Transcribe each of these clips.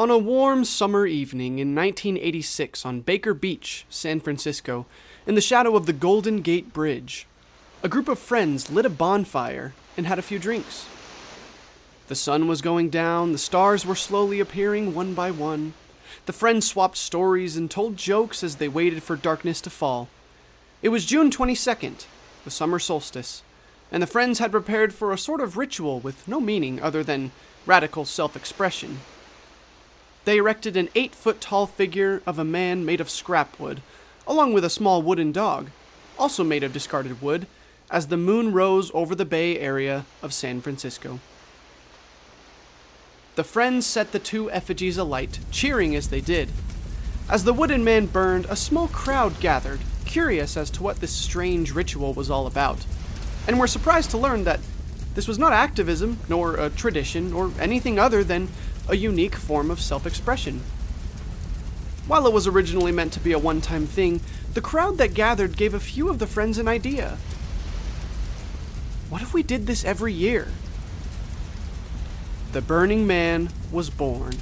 On a warm summer evening in 1986 on Baker Beach, San Francisco, in the shadow of the Golden Gate Bridge, a group of friends lit a bonfire and had a few drinks. The sun was going down, the stars were slowly appearing one by one. The friends swapped stories and told jokes as they waited for darkness to fall. It was June 22nd, the summer solstice, and the friends had prepared for a sort of ritual with no meaning other than radical self expression. They erected an eight foot tall figure of a man made of scrap wood, along with a small wooden dog, also made of discarded wood, as the moon rose over the bay area of San Francisco. The friends set the two effigies alight, cheering as they did. As the wooden man burned, a small crowd gathered, curious as to what this strange ritual was all about, and were surprised to learn that this was not activism, nor a tradition, or anything other than a unique form of self expression. While it was originally meant to be a one time thing, the crowd that gathered gave a few of the friends an idea. What if we did this every year? The Burning Man was born.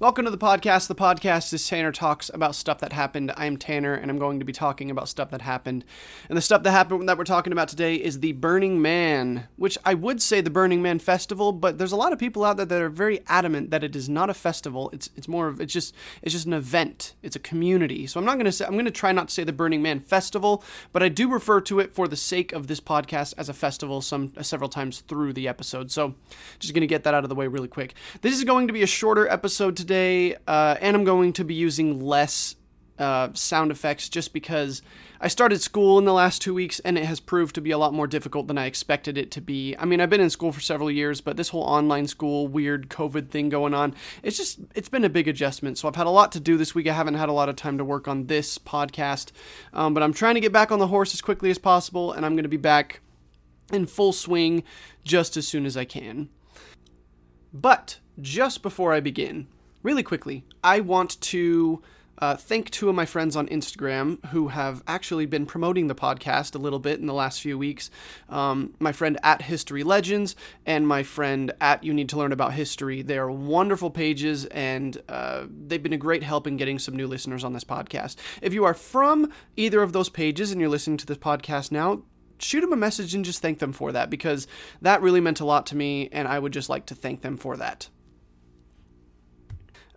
Welcome to the podcast. The podcast is Tanner Talks about stuff that happened. I'm Tanner, and I'm going to be talking about stuff that happened. And the stuff that happened that we're talking about today is the Burning Man, which I would say the Burning Man Festival, but there's a lot of people out there that are very adamant that it is not a festival. It's it's more of it's just it's just an event. It's a community. So I'm not gonna say I'm gonna try not to say the Burning Man Festival, but I do refer to it for the sake of this podcast as a festival some uh, several times through the episode. So just gonna get that out of the way really quick. This is going to be a shorter episode today uh, and I'm going to be using less uh, sound effects just because I started school in the last two weeks and it has proved to be a lot more difficult than I expected it to be. I mean, I've been in school for several years, but this whole online school weird COVID thing going on, it's just, it's been a big adjustment. So I've had a lot to do this week. I haven't had a lot of time to work on this podcast, um, but I'm trying to get back on the horse as quickly as possible, and I'm going to be back in full swing just as soon as I can. But just before I begin, really quickly, I want to uh, thank two of my friends on Instagram who have actually been promoting the podcast a little bit in the last few weeks. Um, my friend at History Legends and my friend at You Need to Learn About History. They are wonderful pages and uh, they've been a great help in getting some new listeners on this podcast. If you are from either of those pages and you're listening to this podcast now, shoot them a message and just thank them for that because that really meant a lot to me and I would just like to thank them for that.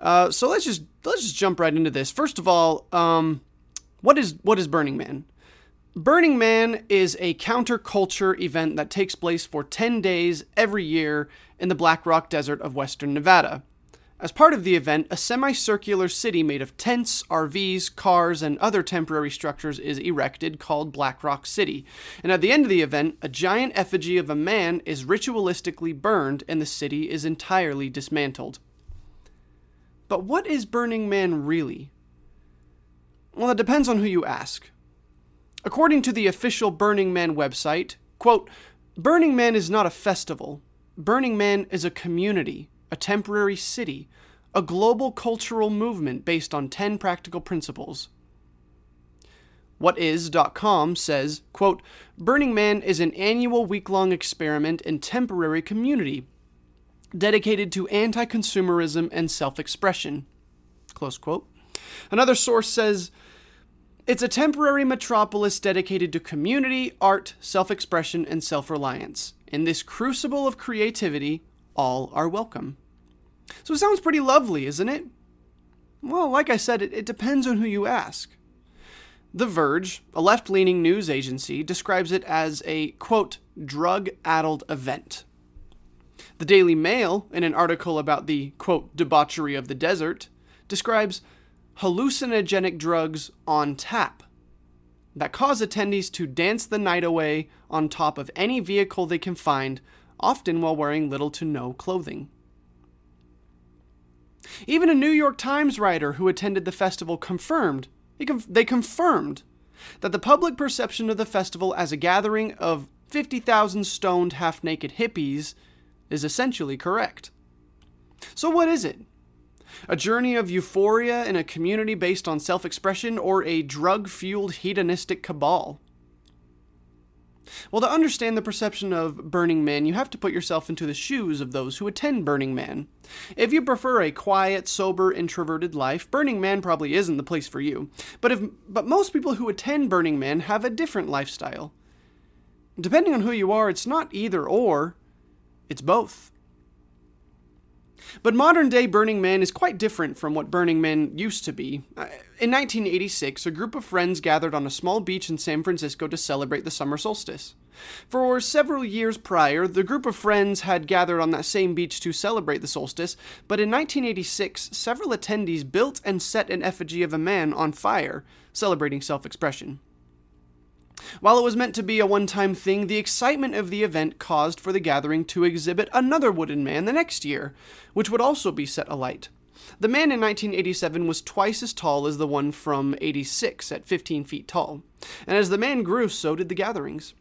Uh, so let's just let's just jump right into this. First of all, um, what is what is Burning Man? Burning Man is a counterculture event that takes place for 10 days every year in the Black Rock Desert of western Nevada. As part of the event, a semicircular city made of tents, RVs, cars, and other temporary structures is erected called Black Rock City. And at the end of the event, a giant effigy of a man is ritualistically burned and the city is entirely dismantled. But what is Burning Man really? Well, it depends on who you ask. According to the official Burning Man website, quote, Burning Man is not a festival. Burning Man is a community, a temporary city, a global cultural movement based on 10 practical principles. Whatis.com says, quote, Burning Man is an annual week long experiment and temporary community dedicated to anti consumerism and self expression. Another source says, it's a temporary metropolis dedicated to community, art, self expression, and self reliance. In this crucible of creativity, all are welcome. So it sounds pretty lovely, isn't it? Well, like I said, it, it depends on who you ask. The Verge, a left leaning news agency, describes it as a, quote, drug addled event. The Daily Mail, in an article about the, quote, debauchery of the desert, describes hallucinogenic drugs on tap that cause attendees to dance the night away on top of any vehicle they can find, often while wearing little to no clothing. Even a New York Times writer who attended the festival confirmed, they confirmed that the public perception of the festival as a gathering of 50,000 stoned, half naked hippies is essentially correct. So, what is it? A journey of euphoria in a community based on self expression, or a drug fueled hedonistic cabal? Well, to understand the perception of Burning Man, you have to put yourself into the shoes of those who attend Burning Man. If you prefer a quiet, sober, introverted life, Burning Man probably isn't the place for you. But if but most people who attend Burning Man have a different lifestyle. Depending on who you are, it's not either or, it's both. But modern day Burning Man is quite different from what Burning Man used to be. Uh, in 1986, a group of friends gathered on a small beach in San Francisco to celebrate the summer solstice. For several years prior, the group of friends had gathered on that same beach to celebrate the solstice, but in 1986, several attendees built and set an effigy of a man on fire, celebrating self expression. While it was meant to be a one time thing, the excitement of the event caused for the gathering to exhibit another wooden man the next year, which would also be set alight. The man in 1987 was twice as tall as the one from 86 at 15 feet tall, and as the man grew, so did the gatherings.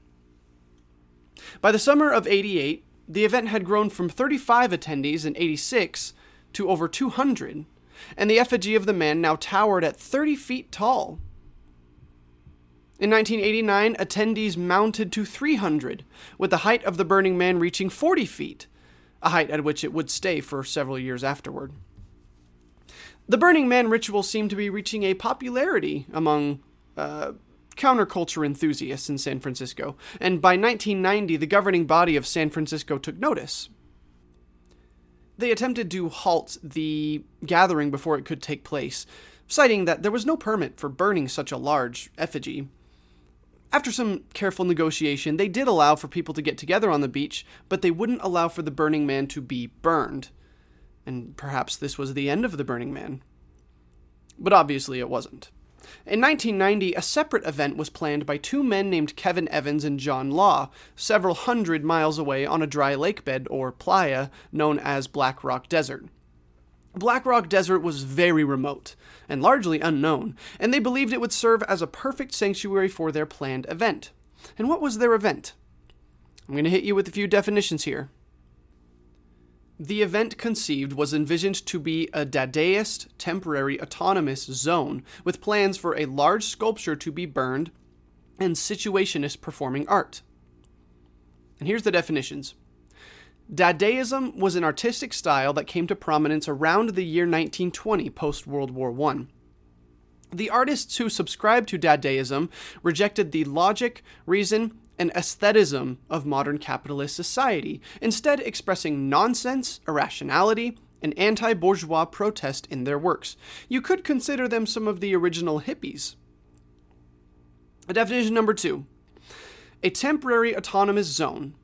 By the summer of 88, the event had grown from 35 attendees in 86 to over 200, and the effigy of the man now towered at 30 feet tall. In 1989, attendees mounted to 300, with the height of the Burning Man reaching 40 feet, a height at which it would stay for several years afterward. The Burning Man ritual seemed to be reaching a popularity among uh, counterculture enthusiasts in San Francisco, and by 1990, the governing body of San Francisco took notice. They attempted to halt the gathering before it could take place, citing that there was no permit for burning such a large effigy after some careful negotiation, they did allow for people to get together on the beach, but they wouldn't allow for the Burning Man to be burned. And perhaps this was the end of the Burning Man. But obviously it wasn't. In 1990, a separate event was planned by two men named Kevin Evans and John Law, several hundred miles away on a dry lake bed, or playa, known as Black Rock Desert. Black Rock Desert was very remote and largely unknown, and they believed it would serve as a perfect sanctuary for their planned event. And what was their event? I'm going to hit you with a few definitions here. The event conceived was envisioned to be a Dadaist temporary autonomous zone with plans for a large sculpture to be burned and situationist performing art. And here's the definitions Dadaism was an artistic style that came to prominence around the year 1920 post World War I. The artists who subscribed to Dadaism rejected the logic, reason, and aestheticism of modern capitalist society, instead expressing nonsense, irrationality, and anti bourgeois protest in their works. You could consider them some of the original hippies. Definition number two a temporary autonomous zone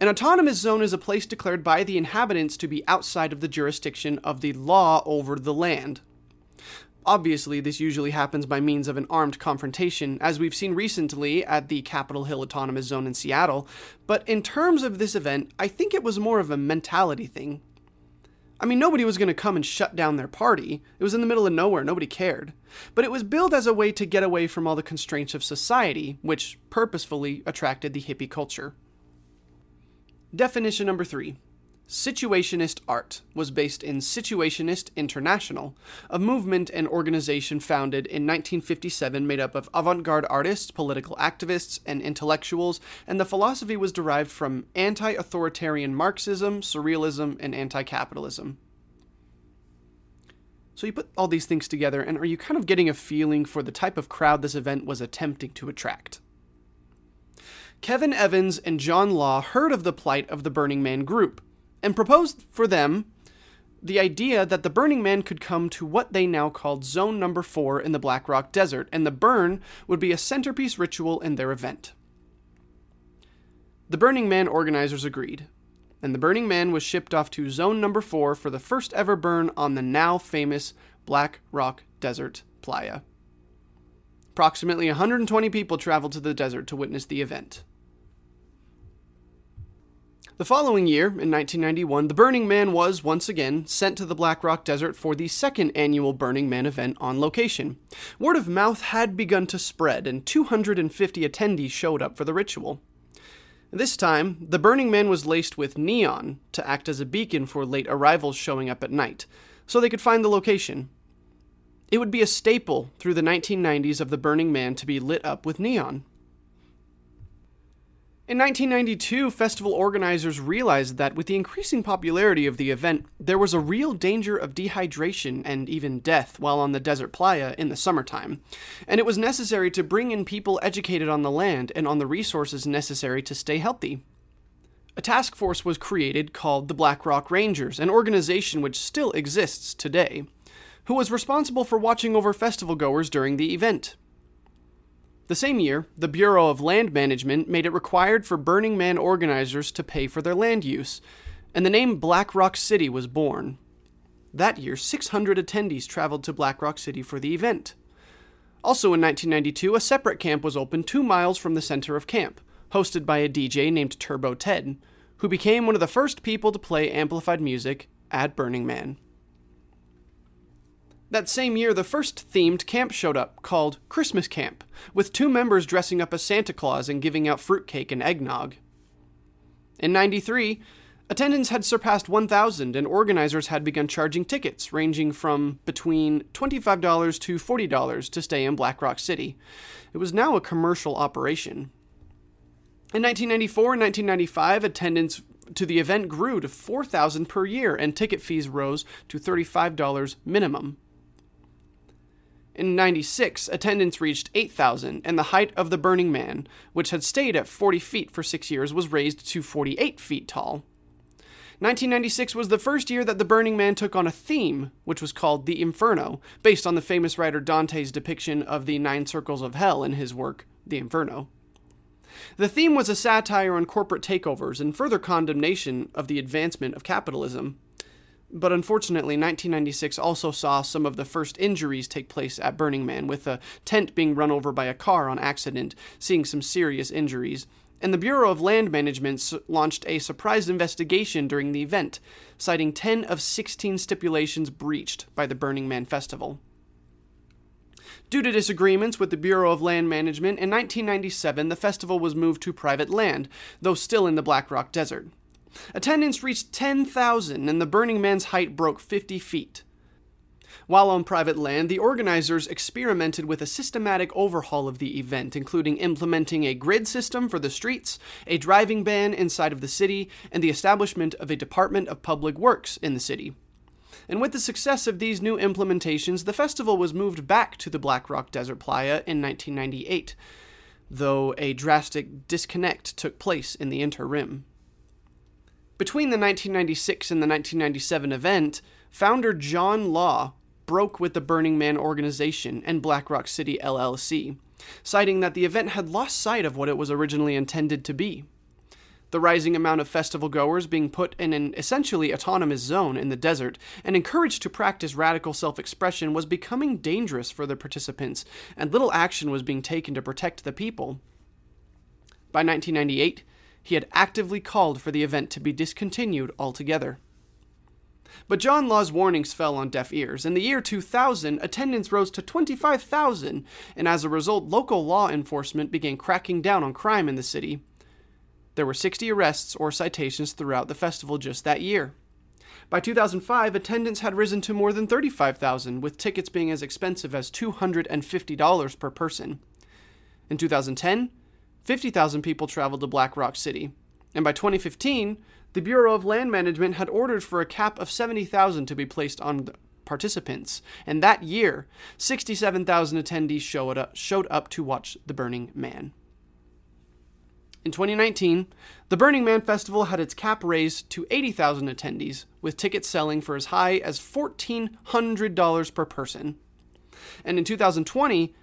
an autonomous zone is a place declared by the inhabitants to be outside of the jurisdiction of the law over the land. Obviously, this usually happens by means of an armed confrontation, as we've seen recently at the Capitol Hill Autonomous Zone in Seattle, but in terms of this event, I think it was more of a mentality thing. I mean, nobody was going to come and shut down their party. It was in the middle of nowhere, nobody cared. But it was billed as a way to get away from all the constraints of society, which purposefully attracted the hippie culture. Definition number three Situationist art was based in Situationist International, a movement and organization founded in 1957 made up of avant garde artists, political activists, and intellectuals, and the philosophy was derived from anti authoritarian Marxism, surrealism, and anti capitalism. So you put all these things together, and are you kind of getting a feeling for the type of crowd this event was attempting to attract? Kevin Evans and John Law heard of the plight of the Burning Man group and proposed for them the idea that the Burning Man could come to what they now called Zone Number 4 in the Black Rock Desert, and the burn would be a centerpiece ritual in their event. The Burning Man organizers agreed, and the Burning Man was shipped off to Zone Number 4 for the first ever burn on the now famous Black Rock Desert Playa. Approximately 120 people traveled to the desert to witness the event. The following year, in 1991, the Burning Man was, once again, sent to the Black Rock Desert for the second annual Burning Man event on location. Word of mouth had begun to spread, and 250 attendees showed up for the ritual. This time, the Burning Man was laced with neon to act as a beacon for late arrivals showing up at night, so they could find the location. It would be a staple through the 1990s of the Burning Man to be lit up with neon. In 1992, festival organizers realized that with the increasing popularity of the event, there was a real danger of dehydration and even death while on the desert playa in the summertime, and it was necessary to bring in people educated on the land and on the resources necessary to stay healthy. A task force was created called the Black Rock Rangers, an organization which still exists today, who was responsible for watching over festival goers during the event. The same year, the Bureau of Land Management made it required for Burning Man organizers to pay for their land use, and the name Black Rock City was born. That year, 600 attendees traveled to Black Rock City for the event. Also in 1992, a separate camp was opened two miles from the center of camp, hosted by a DJ named Turbo Ted, who became one of the first people to play amplified music at Burning Man. That same year, the first themed camp showed up, called Christmas Camp, with two members dressing up as Santa Claus and giving out fruitcake and eggnog. In 93, attendance had surpassed 1,000 and organizers had begun charging tickets ranging from between $25 to $40 to stay in Black Rock City. It was now a commercial operation. In 1994 and 1995, attendance to the event grew to 4,000 per year and ticket fees rose to $35 minimum. In 96, attendance reached 8,000, and the height of the Burning Man, which had stayed at 40 feet for six years, was raised to 48 feet tall. 1996 was the first year that the Burning Man took on a theme, which was called the Inferno, based on the famous writer Dante's depiction of the nine circles of hell in his work, The Inferno. The theme was a satire on corporate takeovers and further condemnation of the advancement of capitalism. But unfortunately, 1996 also saw some of the first injuries take place at Burning Man, with a tent being run over by a car on accident, seeing some serious injuries. And the Bureau of Land Management launched a surprise investigation during the event, citing 10 of 16 stipulations breached by the Burning Man Festival. Due to disagreements with the Bureau of Land Management, in 1997 the festival was moved to private land, though still in the Black Rock Desert. Attendance reached 10,000 and the Burning Man's height broke 50 feet. While on private land, the organizers experimented with a systematic overhaul of the event, including implementing a grid system for the streets, a driving ban inside of the city, and the establishment of a Department of Public Works in the city. And with the success of these new implementations, the festival was moved back to the Black Rock Desert Playa in 1998, though a drastic disconnect took place in the interim. Between the 1996 and the 1997 event, founder John Law broke with the Burning Man organization and Black Rock City LLC, citing that the event had lost sight of what it was originally intended to be. The rising amount of festival goers being put in an essentially autonomous zone in the desert and encouraged to practice radical self expression was becoming dangerous for the participants, and little action was being taken to protect the people. By 1998, he had actively called for the event to be discontinued altogether. But John Law's warnings fell on deaf ears. In the year 2000, attendance rose to 25,000, and as a result, local law enforcement began cracking down on crime in the city. There were 60 arrests or citations throughout the festival just that year. By 2005, attendance had risen to more than 35,000, with tickets being as expensive as $250 per person. In 2010, 50,000 people traveled to Black Rock City. And by 2015, the Bureau of Land Management had ordered for a cap of 70,000 to be placed on participants. And that year, 67,000 attendees showed up, showed up to watch The Burning Man. In 2019, the Burning Man Festival had its cap raised to 80,000 attendees, with tickets selling for as high as $1,400 per person. And in 2020,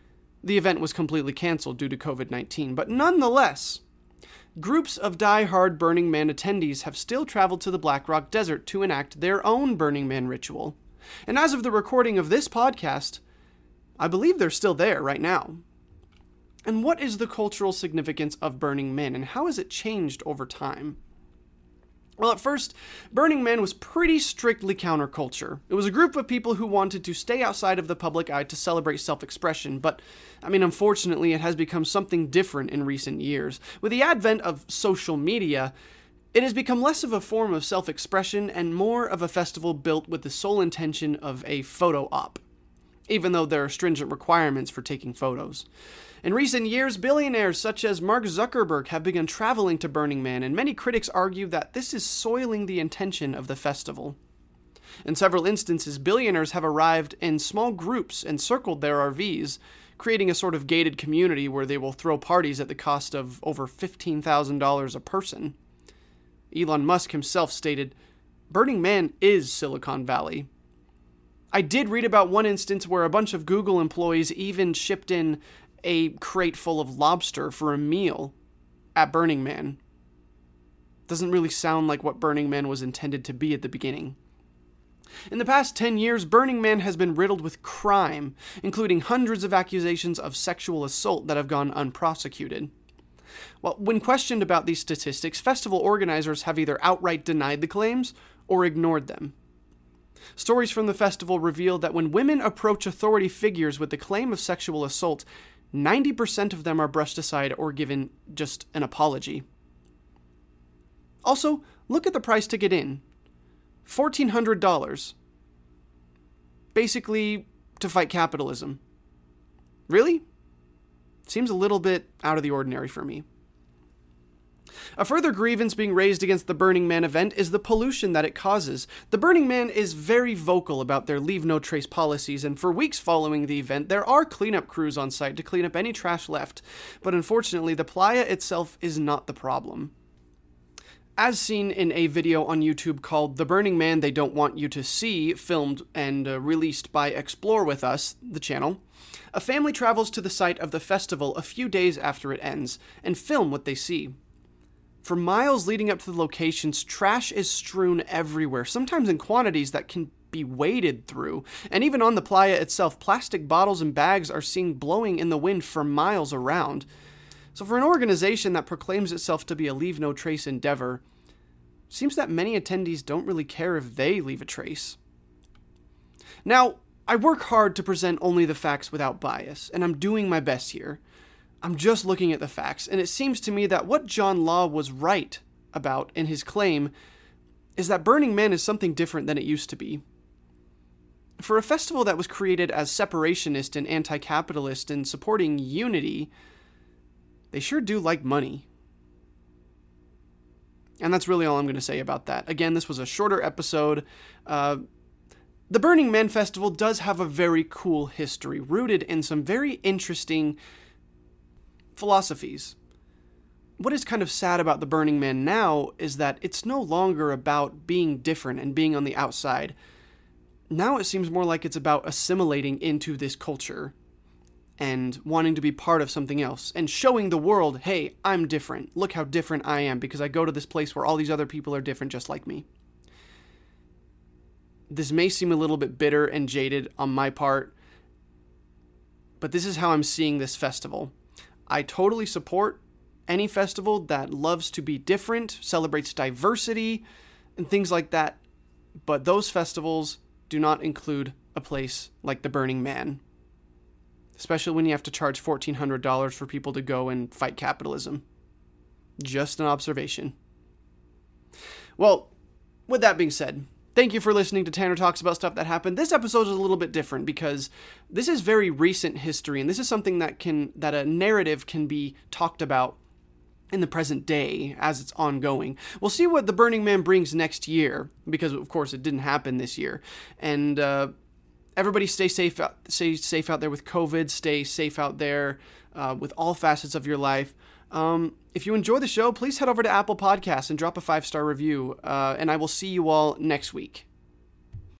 the event was completely canceled due to COVID 19, but nonetheless, groups of die-hard Burning Man attendees have still traveled to the Black Rock Desert to enact their own Burning Man ritual. And as of the recording of this podcast, I believe they're still there right now. And what is the cultural significance of Burning Man, and how has it changed over time? Well, at first, Burning Man was pretty strictly counterculture. It was a group of people who wanted to stay outside of the public eye to celebrate self expression, but, I mean, unfortunately, it has become something different in recent years. With the advent of social media, it has become less of a form of self expression and more of a festival built with the sole intention of a photo op. even though there are stringent requirements for taking photos. In recent years, billionaires such as Mark Zuckerberg have begun traveling to Burning Man, and many critics argue that this is soiling the intention of the festival. In several instances, billionaires have arrived in small groups and circled their RVs, creating a sort of gated community where they will throw parties at the cost of over $15,000 a person. Elon Musk himself stated, Burning Man is Silicon Valley. I did read about one instance where a bunch of Google employees even shipped in a crate full of lobster for a meal at Burning Man. Doesn't really sound like what Burning Man was intended to be at the beginning. In the past 10 years, Burning Man has been riddled with crime, including hundreds of accusations of sexual assault that have gone unprosecuted. Well, when questioned about these statistics, festival organizers have either outright denied the claims or ignored them. Stories from the festival reveal that when women approach authority figures with the claim of sexual assault, 90% of them are brushed aside or given just an apology. Also, look at the price to get in $1,400. Basically, to fight capitalism. Really? Seems a little bit out of the ordinary for me. A further grievance being raised against the Burning Man event is the pollution that it causes. The Burning Man is very vocal about their leave no trace policies, and for weeks following the event, there are cleanup crews on site to clean up any trash left. But unfortunately, the playa itself is not the problem. As seen in a video on YouTube called The Burning Man They Don't Want You to See, filmed and uh, released by Explore With Us, the channel, a family travels to the site of the festival a few days after it ends and film what they see. For miles leading up to the locations, trash is strewn everywhere, sometimes in quantities that can be waded through. And even on the playa itself, plastic bottles and bags are seen blowing in the wind for miles around. So, for an organization that proclaims itself to be a leave no trace endeavor, seems that many attendees don't really care if they leave a trace. Now, I work hard to present only the facts without bias, and I'm doing my best here. I'm just looking at the facts, and it seems to me that what John Law was right about in his claim is that Burning Man is something different than it used to be. For a festival that was created as separationist and anti capitalist and supporting unity, they sure do like money. And that's really all I'm going to say about that. Again, this was a shorter episode. Uh, the Burning Man Festival does have a very cool history, rooted in some very interesting philosophies. What is kind of sad about the Burning Man now is that it's no longer about being different and being on the outside. Now it seems more like it's about assimilating into this culture and wanting to be part of something else and showing the world, hey, I'm different. Look how different I am because I go to this place where all these other people are different just like me. This may seem a little bit bitter and jaded on my part, but this is how I'm seeing this festival. I totally support any festival that loves to be different, celebrates diversity, and things like that, but those festivals do not include a place like the Burning Man especially when you have to charge $1,400 for people to go and fight capitalism. Just an observation. Well, with that being said, thank you for listening to Tanner Talks About Stuff That Happened. This episode is a little bit different because this is very recent history, and this is something that can that a narrative can be talked about in the present day as it's ongoing. We'll see what the Burning Man brings next year because, of course, it didn't happen this year, and uh, everybody stay safe out, stay safe out there with covid stay safe out there uh, with all facets of your life um, if you enjoy the show please head over to apple podcasts and drop a five star review uh, and i will see you all next week